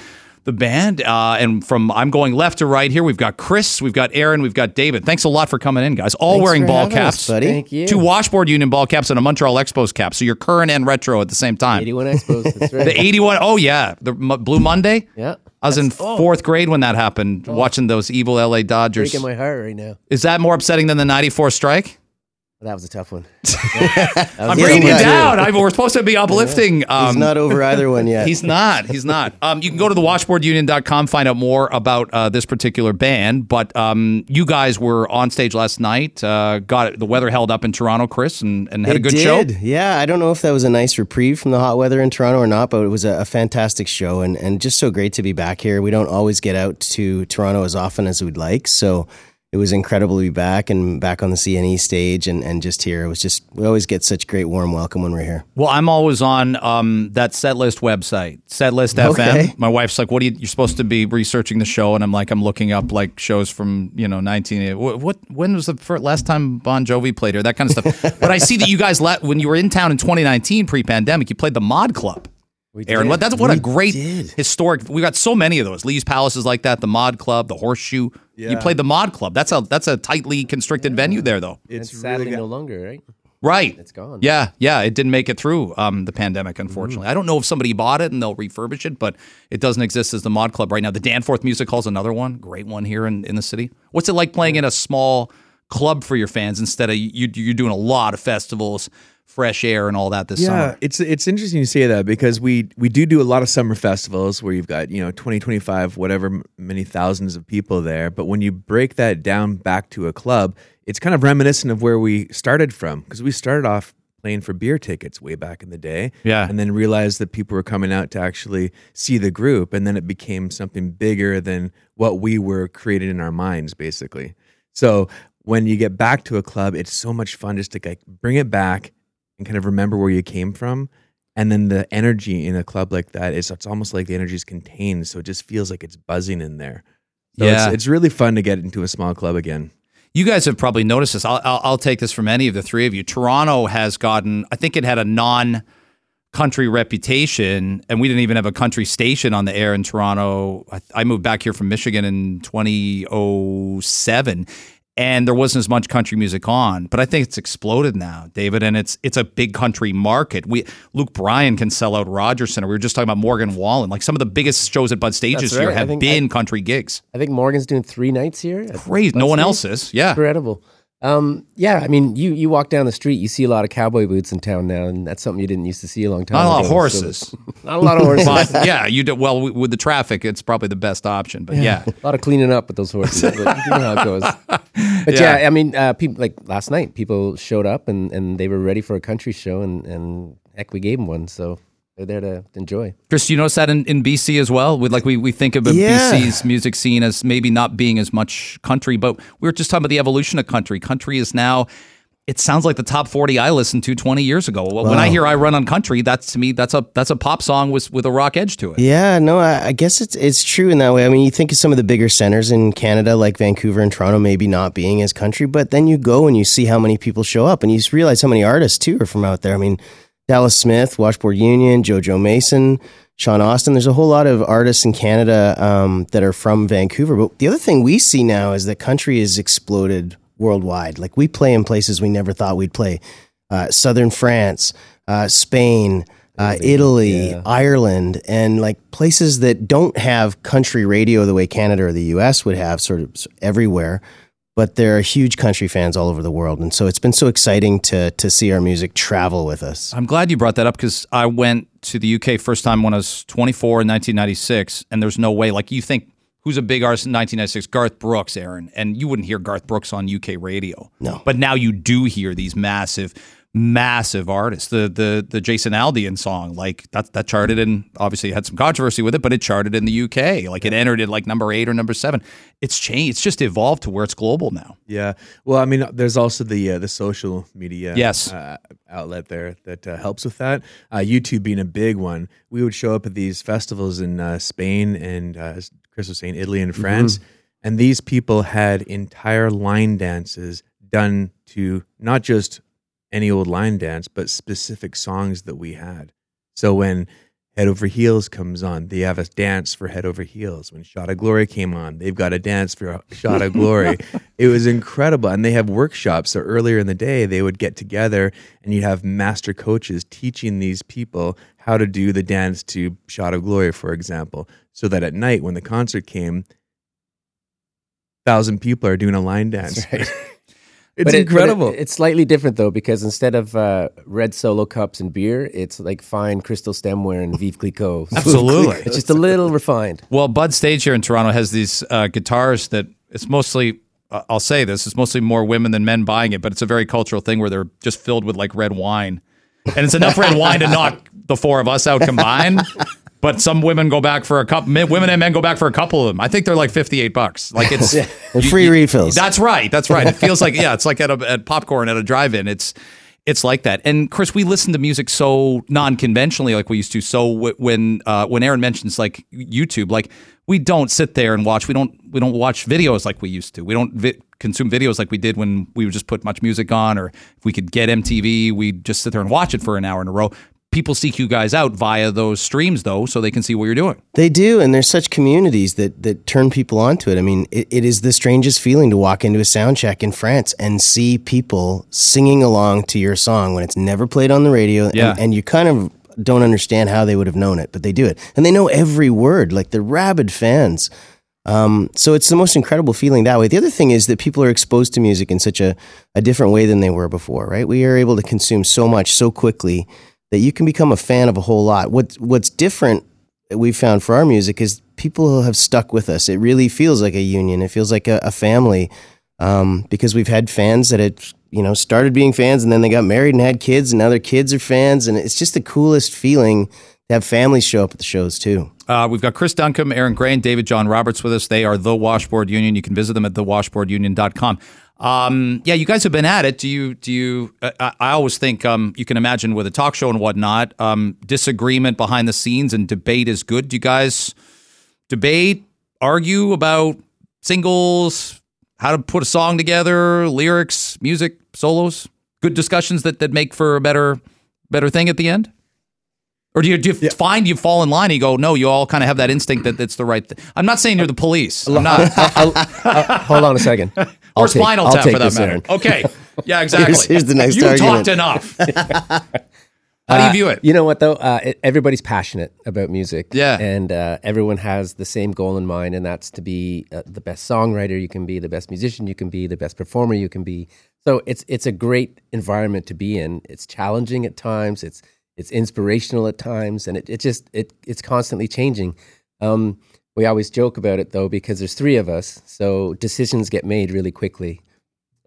Speaker 2: the band. Uh, and from I'm going left to right here, we've got Chris, we've got Aaron, we've got David. Thanks a lot for coming in, guys. All
Speaker 14: Thanks
Speaker 2: wearing
Speaker 14: for
Speaker 2: ball
Speaker 14: having us,
Speaker 2: caps,
Speaker 14: buddy. Thank you.
Speaker 2: Two Washboard Union ball caps and a Montreal Expos cap. So you're current and retro at the same time.
Speaker 14: 81 Expos, that's right.
Speaker 2: The 81. Oh, yeah. The M- Blue Monday?
Speaker 14: Yeah.
Speaker 2: I was in
Speaker 14: That's- oh.
Speaker 2: fourth grade when that happened, watching those evil LA Dodgers.
Speaker 14: Breaking my heart right now.
Speaker 2: Is that more upsetting than the 94 strike?
Speaker 14: That was a tough one.
Speaker 2: I'm bringing you down. I, we're supposed to be uplifting. Um,
Speaker 14: He's not over either one yet.
Speaker 2: He's not. He's not. Um, you can go to the washboardunion.com, find out more about uh, this particular band. But um, you guys were on stage last night. Uh, got it. The weather held up in Toronto, Chris, and, and had a good
Speaker 14: did.
Speaker 2: show.
Speaker 14: Yeah, I don't know if that was a nice reprieve from the hot weather in Toronto or not, but it was a, a fantastic show and, and just so great to be back here. We don't always get out to Toronto as often as we'd like, so it was incredible to be back and back on the CNE stage and, and just here. It was just we always get such great warm welcome when we're here.
Speaker 2: Well, I'm always on um, that Setlist website, Setlist
Speaker 14: Okay.
Speaker 2: FM. My wife's like, "What are you? You're supposed to be researching the show," and I'm like, "I'm looking up like shows from you know 1980. What, what when was the first, last time Bon Jovi played here? That kind of stuff." but I see that you guys let when you were in town in 2019, pre-pandemic, you played the Mod Club. Aaron,
Speaker 14: did.
Speaker 2: what that's what a
Speaker 14: We
Speaker 2: great historic. We got so many of those. Lee's Palaces like that, the Mod Club, the Horseshoe. You played the Mod Club. That's a that's a tightly constricted venue there, though.
Speaker 14: It's sadly no longer, right?
Speaker 2: Right.
Speaker 14: It's gone.
Speaker 2: Yeah, yeah. It didn't make it through um, the pandemic, unfortunately. I don't know if somebody bought it and they'll refurbish it, but it doesn't exist as the Mod Club right now. The Danforth Music Hall is another one. Great one here in, in the city. What's it like playing in a small club for your fans instead of you, you're doing a lot of festivals, fresh air, and all that this
Speaker 16: yeah,
Speaker 2: summer?
Speaker 16: it's it's interesting you say that because we we do do a lot of summer festivals where you've got you know 20, 25, whatever many thousands of people there. But when you break that down back to a club, it's kind of reminiscent of where we started from because we started off playing for beer tickets way back in the day.
Speaker 2: Yeah.
Speaker 16: and then realized that people were coming out to actually see the group, and then it became something bigger than what we were created in our minds, basically. So when you get back to a club, it's so much fun just to like bring it back and kind of remember where you came from. And then the energy in a club like that is it's almost like the energy is contained, so it just feels like it's buzzing in there. So
Speaker 2: Yeah.
Speaker 16: it's, it's really fun to get into a small club again.
Speaker 2: You guys have probably noticed this. I'll, I'll, I'll take this from any of the three of you. Toronto has gotten, I think it had a non country reputation, and we didn't even have a country station on the air in Toronto. I, I moved back here from Michigan in 2007. And there wasn't as much country music on, but I think it's exploded now, David. And it's it's a big country market. We Luke Bryan can sell out Rogers Center. We were just talking about Morgan Wallen. Like some of the biggest shows at Bud Stages
Speaker 17: That's
Speaker 2: here
Speaker 17: right.
Speaker 2: Have been
Speaker 17: I-
Speaker 2: country gigs.
Speaker 17: I think Morgan's doing three nights here.
Speaker 2: Crazy. No one else is. Yeah.
Speaker 17: Incredible. Um, yeah, I mean, you you walk down the street, you see a lot of cowboy boots in town now, and that's something you didn't used to see a long time
Speaker 2: Not a
Speaker 17: ago.
Speaker 2: lot of
Speaker 17: So-
Speaker 2: horses.
Speaker 17: not a lot of horses.
Speaker 2: but yeah, you do well with the traffic. It's probably the best option. But yeah,
Speaker 17: a lot of cleaning up with those horses. but you know how it goes. But
Speaker 2: Yeah.
Speaker 17: yeah, I mean, uh, people like last night, people showed up and, and they were ready for a country show, and, and heck, we gave them one, so they're there to enjoy.
Speaker 2: Chris, you notice that in, in BC as well. With like we we think of
Speaker 17: Yeah.
Speaker 2: BC's music scene as maybe not being as much country, but we were just talking about the evolution of country. Country is now. It sounds like the top forty I listened to twenty years ago. When I hear "I Run on Country," that's to me that's a that's a pop song with with a rock edge to it.
Speaker 14: Yeah, no, I, I guess it's it's true in that way. I mean, you think of some of the bigger centers in Canada, like Vancouver and Toronto, maybe not being as country, but then you go and you see how many people show up, and you realize how many artists too are from out there. I mean, Dallas Smith, Washboard Union, JoJo Mason, Shawn Austin. There's a whole lot of artists in Canada um, that are from Vancouver. But the other thing we see now is that country has exploded worldwide. Like we play in places we never thought we'd play. Uh, Southern France, uh, Spain, uh, Italy, Ireland, and like places that don't have country radio the way Canada or the US would have, sort of everywhere. But there are huge country fans all over the world, and so it's been so exciting to to see our music travel with us.
Speaker 2: I'm glad you brought that up because I went to the UK first time when I was 24 in 1996, and there's no way. Like you think, who's a big artist in 1996? Garth Brooks, Aaron, and you wouldn't hear Garth Brooks on UK radio.
Speaker 14: No,
Speaker 2: but now you do hear these massive, massive artists. The the the Jason Aldean song, like that that charted and obviously had some controversy with it, but it charted in the UK. Like it entered at like number eight or number seven. It's changed. It's just evolved to where it's global now.
Speaker 16: Yeah. Well, I mean, there's also the uh, the social media
Speaker 2: Yes.
Speaker 16: uh, outlet there that uh, helps with that. Uh, YouTube being a big one. We would show up at these festivals in uh, Spain and uh, as Chris was saying Italy and France, and these people had entire line dances done to not just any old line dance, but specific songs that we had. So when Head Over Heels comes on, they have a dance for Head Over Heels. When Shot of Glory came on, they've got a dance for Shot of Glory. it was incredible. And they have workshops. So earlier in the day, they would get together and you'd have master coaches teaching these people how to do the dance to Shot of Glory, for example. So that at night, when the concert came, thousand people are doing a line dance. It's
Speaker 17: But it- but it-
Speaker 16: incredible.
Speaker 17: it's slightly different though because instead of uh, red solo cups and beer, it's like fine crystal stemware and Veuve Clicquot.
Speaker 2: Absolutely.
Speaker 17: it's just a little refined.
Speaker 2: Well, Bud Stage here in Toronto has these uh, guitars that it's mostly. Uh, I'll say this: it's mostly more women than men buying it, but it's a very cultural thing where they're just filled with like red wine, and it's enough red wine to knock the four of us out combined. But some women go back for a couple. Women and men go back for a couple of them. I think they're like fifty-eight bucks. Like it's
Speaker 14: And free refills.
Speaker 2: That's right. That's right. It feels like yeah, it's like at a at popcorn at a drive-in. It's it's like that. And Chris, we listen to music so non-conventionally, like we used to. So w- when uh, when Aaron mentions like YouTube, like we don't sit there and watch. We don't we don't watch videos like we used to. We don't vi- consume videos like we did when we would just put MuchMusic on, or if we could get MTV, we'd just sit there and watch it for an hour in a row. People seek you guys out via those streams, though, so they can see what you're doing.
Speaker 14: They do, and there's such communities that that turn people onto it. I mean, it, it is the strangest feeling to walk into a sound check in France and see people singing along to your song when it's never played on the radio,
Speaker 2: Yeah.
Speaker 14: and, and you kind of don't understand how they would have known it, but they do it, and they know every word, like they're rabid fans. Um, so it's the most incredible feeling that way. The other thing is that people are exposed to music in such a, a different way than they were before, right? We are able to consume so much so quickly that you can become a fan of a whole lot. What what's different we've found for our music is people have stuck with us. It really feels like a union. It feels like a, a family um, because we've had fans that had you know started being fans and then they got married and had kids and now their kids are fans and it's just the coolest feeling to have families show up at the shows too.
Speaker 2: Uh, we've got Chris Duncombe, Aaron Grain, and David John Roberts with us. They are the Washboard Union. You can visit them at thewashboardunion.com. Um, yeah, you guys have been at it. Do you? Do you? Uh, I, I always think um, you can imagine with a talk show and whatnot, um, disagreement behind the scenes and debate is good. Do you guys debate, argue about singles, how to put a song together, lyrics, music, solos? Good discussions that that make for a better better thing at the end. Or do you, do you find you fall in line and you go, no, you all kind of have that instinct that it's the right thing? I'm not saying you're the police. I'm not.
Speaker 17: Uh, hold on a second.
Speaker 2: Or
Speaker 17: I'll take-
Speaker 2: Spinal
Speaker 17: I'll
Speaker 2: Tap for that matter.
Speaker 17: Aaron.
Speaker 2: Okay. Yeah, exactly.
Speaker 17: Here's- here's the next
Speaker 2: you
Speaker 17: argument.
Speaker 2: talked enough. How do you
Speaker 17: Uh,
Speaker 2: view it?
Speaker 17: You know what though? Uh, it, everybody's passionate about music.
Speaker 2: Yeah.
Speaker 17: and uh, everyone has the same goal in mind, and that's to be uh, the best songwriter you can be, the best musician you can be, the best performer you can be. So it's it's a great environment to be in. It's challenging at times. It's it's inspirational at times, and it, it just it it's constantly changing. Um, we always joke about it though because there's three of us, so decisions get made really quickly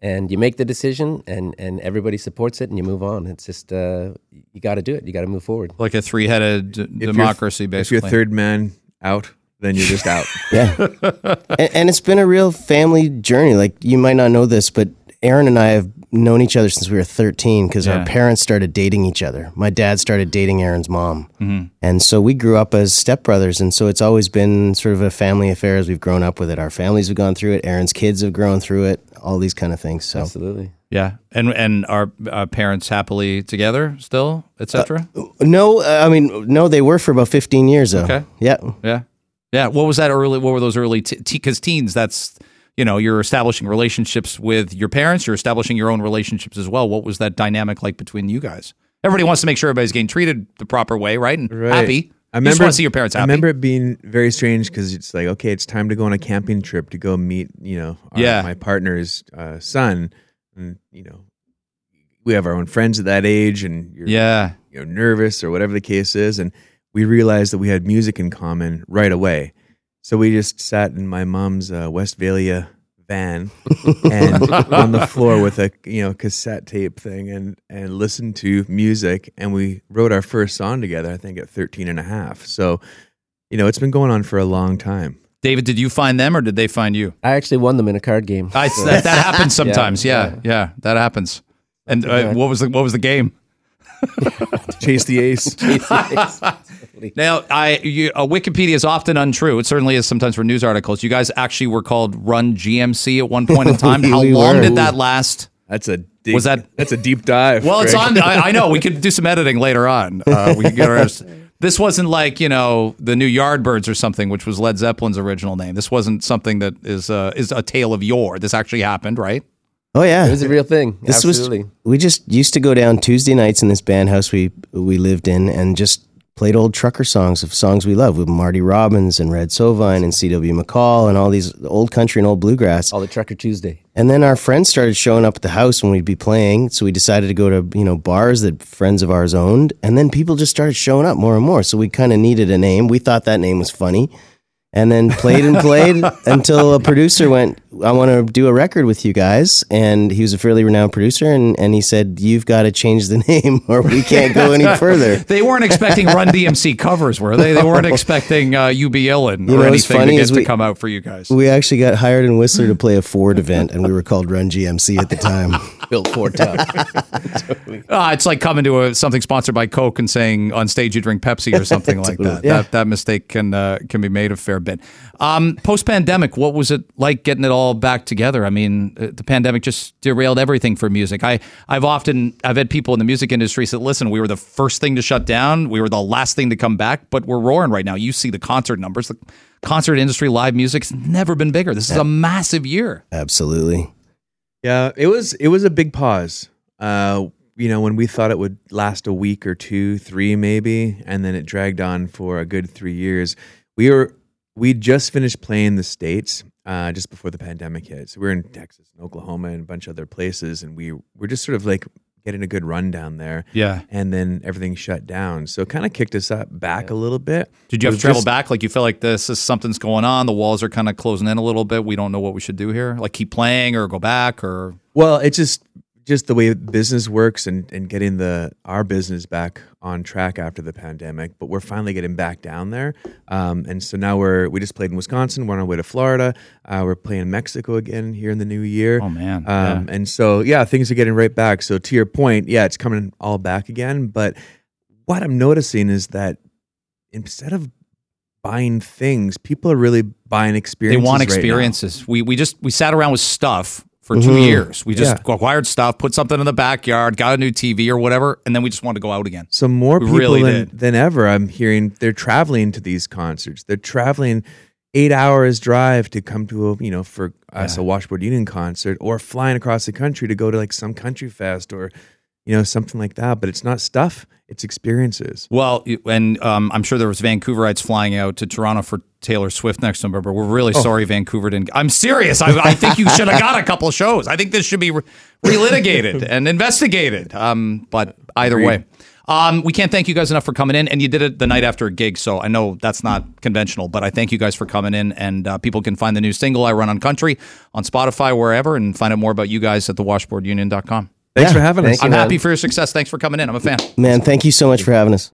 Speaker 17: and you make the decision and and everybody supports it and you move on it's just uh you got to do it you got to move forward
Speaker 2: Like a three headed
Speaker 16: If you're-
Speaker 2: democracy,
Speaker 16: If
Speaker 2: basically.
Speaker 16: you're third man out, then you're just out.
Speaker 14: Yeah. and, and it's been a real family journey. Like you might not know this, but Aaron and I have known each other since we were 13 because
Speaker 2: Yeah.
Speaker 14: our parents started dating each other. My dad started dating Aaron's mom.
Speaker 2: Mhm.
Speaker 14: And so we grew up as stepbrothers. And so it's always been sort of a family affair as we've grown up with it. Our families have gone through it. Aaron's kids have grown through it, all these kind of things. So
Speaker 17: absolutely.
Speaker 2: Yeah, and and are uh, parents happily together still, etc.
Speaker 14: No, uh, I mean, no, they were for about 15 years though.
Speaker 2: Okay.
Speaker 14: Yeah.
Speaker 2: yeah, yeah. What was that early? What were those early? Because teens, that's you know, you're establishing relationships with your parents. You're establishing your own relationships as well. What was that dynamic like between you guys? Everybody wants to make sure everybody's getting treated the proper way, right? And
Speaker 16: Right.
Speaker 2: happy.
Speaker 16: I
Speaker 2: you just
Speaker 16: remember
Speaker 2: want to see your parents happy.
Speaker 16: I remember it being very strange because it's like, okay, it's time to go on a camping trip to go meet, you know, our,
Speaker 2: Yeah.
Speaker 16: my partner's uh, son, and you know, we have our own friends at that age, and you're,
Speaker 2: Yeah.
Speaker 16: you know, nervous or whatever the case is, and we realized that we had music in common right away. So we just sat in my mom's uh, Westfalia van and on the floor with a you know cassette tape thing and and listened to music and we wrote our first song together I think at 13 and a half. So you know it's been going on for a long time.
Speaker 2: David, did you find them or did they find you?
Speaker 17: I actually won them in a card game.
Speaker 2: I,
Speaker 17: So-
Speaker 2: that, that happens
Speaker 17: Yeah,
Speaker 2: sometimes. Yeah, yeah, that happens. And uh, what was the what was the game?
Speaker 16: Chase the ace.
Speaker 2: Now, I you, uh, Wikipedia is often untrue. It certainly is sometimes for news articles. You guys actually were called Run GMC at one point in time. How long
Speaker 16: were.
Speaker 2: did that last?
Speaker 16: That's a deep,
Speaker 2: Was that-
Speaker 16: that's a deep dive.
Speaker 2: Well, it's on. I, I know we could do some editing later on. Uh, we could get our. This wasn't like you know the new Yardbirds or something, which was Led Zeppelin's original name. This wasn't something that is uh, is a tale of yore. This actually happened, right?
Speaker 14: Oh yeah,
Speaker 17: It was a real thing.
Speaker 14: This
Speaker 17: Absolutely.
Speaker 14: was we just used to go down Tuesday nights in this band house we we lived in and just played old trucker songs of songs we love with Marty Robbins and Red Sovine and C.W. McCall and all these old country and old bluegrass.
Speaker 17: All the Trucker Tuesday.
Speaker 14: And then our friends started showing up at the house when we'd be playing, so we decided to go to you know bars that friends of ours owned, and then people just started showing up more and more. So we kind of needed a name. We thought that name was funny, and then played and played until a producer went, "I want to do a record with you guys," and he was a fairly renowned producer, and and he said, "You've got to change the name, or we can't go any further."
Speaker 2: They weren't expecting Run DMC covers, were they? They weren't expecting uh,
Speaker 14: You
Speaker 2: or
Speaker 14: know,
Speaker 2: anything to
Speaker 14: funny
Speaker 2: get
Speaker 14: is
Speaker 2: to come out for you guys.
Speaker 14: We actually got hired in Whistler to play a Ford event, and we were called Run GMC at the time.
Speaker 17: Built Ford tough.
Speaker 2: Uh, it's like coming to a, something sponsored by Coke and saying on stage you drink Pepsi or something like that.
Speaker 14: Yeah.
Speaker 2: That that mistake can uh, can be made a fair bit. Um, Post pandemic, what was it like getting it all back together? I mean, uh, the pandemic just derailed everything for music. I I've often I've had people in the music industry say, "Listen, we were the first thing to shut down. We were the last thing to come back, but we're roaring right now. You see the concert numbers. The concert industry, live music's never been bigger. This is a massive year.
Speaker 14: Absolutely.
Speaker 16: Yeah, it was it was a big pause. Uh, you know, when we thought it would last a week or two, three maybe, and then it dragged on for a good three years. We were we just finished playing the states uh, just before the pandemic hit. So we are in Texas and Oklahoma and a bunch of other places, and we were just sort of like getting a good run down there.
Speaker 2: Yeah.
Speaker 16: and then everything shut down, so it kind of kicked us up back a little bit.
Speaker 2: Did you have to travel
Speaker 16: just-
Speaker 2: back? Like you felt like this is something's going on. The walls are kind of closing in a little bit. We don't know what we should do here. Like keep playing or go back or
Speaker 16: Well, it just just the way business works and, and getting the our business back on track after the pandemic. But we're finally getting back down there, um, and so now we're we just played in Wisconsin. We're on our way to Florida. Uh, we're playing Mexico again here in the new year.
Speaker 2: Oh man!
Speaker 16: Um, And so yeah, things are getting right back. So to your point, yeah, it's coming all back again. But what I'm noticing is that instead of buying things, people are really buying experiences.
Speaker 2: They
Speaker 16: experiences.
Speaker 2: want
Speaker 16: right
Speaker 2: experiences. we we just we sat around with stuff for two
Speaker 16: Mhm.
Speaker 2: years. We just
Speaker 16: Yeah.
Speaker 2: acquired stuff, put something in the backyard, got a new TV or whatever, and then we just wanted to go out again.
Speaker 16: So more
Speaker 2: We
Speaker 16: people
Speaker 2: really
Speaker 16: than,
Speaker 2: did.
Speaker 16: than ever, I'm hearing they're traveling to these concerts. They're traveling eight hours drive to come to a you know for us a Washboard Union concert, or flying across the country to go to like some country fest or you know something like that. But it's not stuff; it's experiences.
Speaker 2: Well, and um, I'm sure there was Vancouverites flying out to Toronto for Taylor Swift next November. We're really
Speaker 16: Oh.
Speaker 2: sorry, Vancouver didn't. I'm serious. I, I think you should have got a couple shows. I think this should be re- relitigated and investigated. Um, but either
Speaker 16: Agreed.
Speaker 2: way. Um, we can't thank you guys enough for coming in, and you did it the night after a gig, so I know that's not conventional, but I thank you guys for coming in. And uh, people can find the new single "I Run on Country" on Spotify, wherever, and find out more about you guys at thewashboardunion.com.
Speaker 16: Thanks for having us.
Speaker 14: You,
Speaker 2: I'm
Speaker 14: man.
Speaker 2: happy for your success. Thanks for coming in. I'm a fan.
Speaker 14: Man, thank you so much for having us.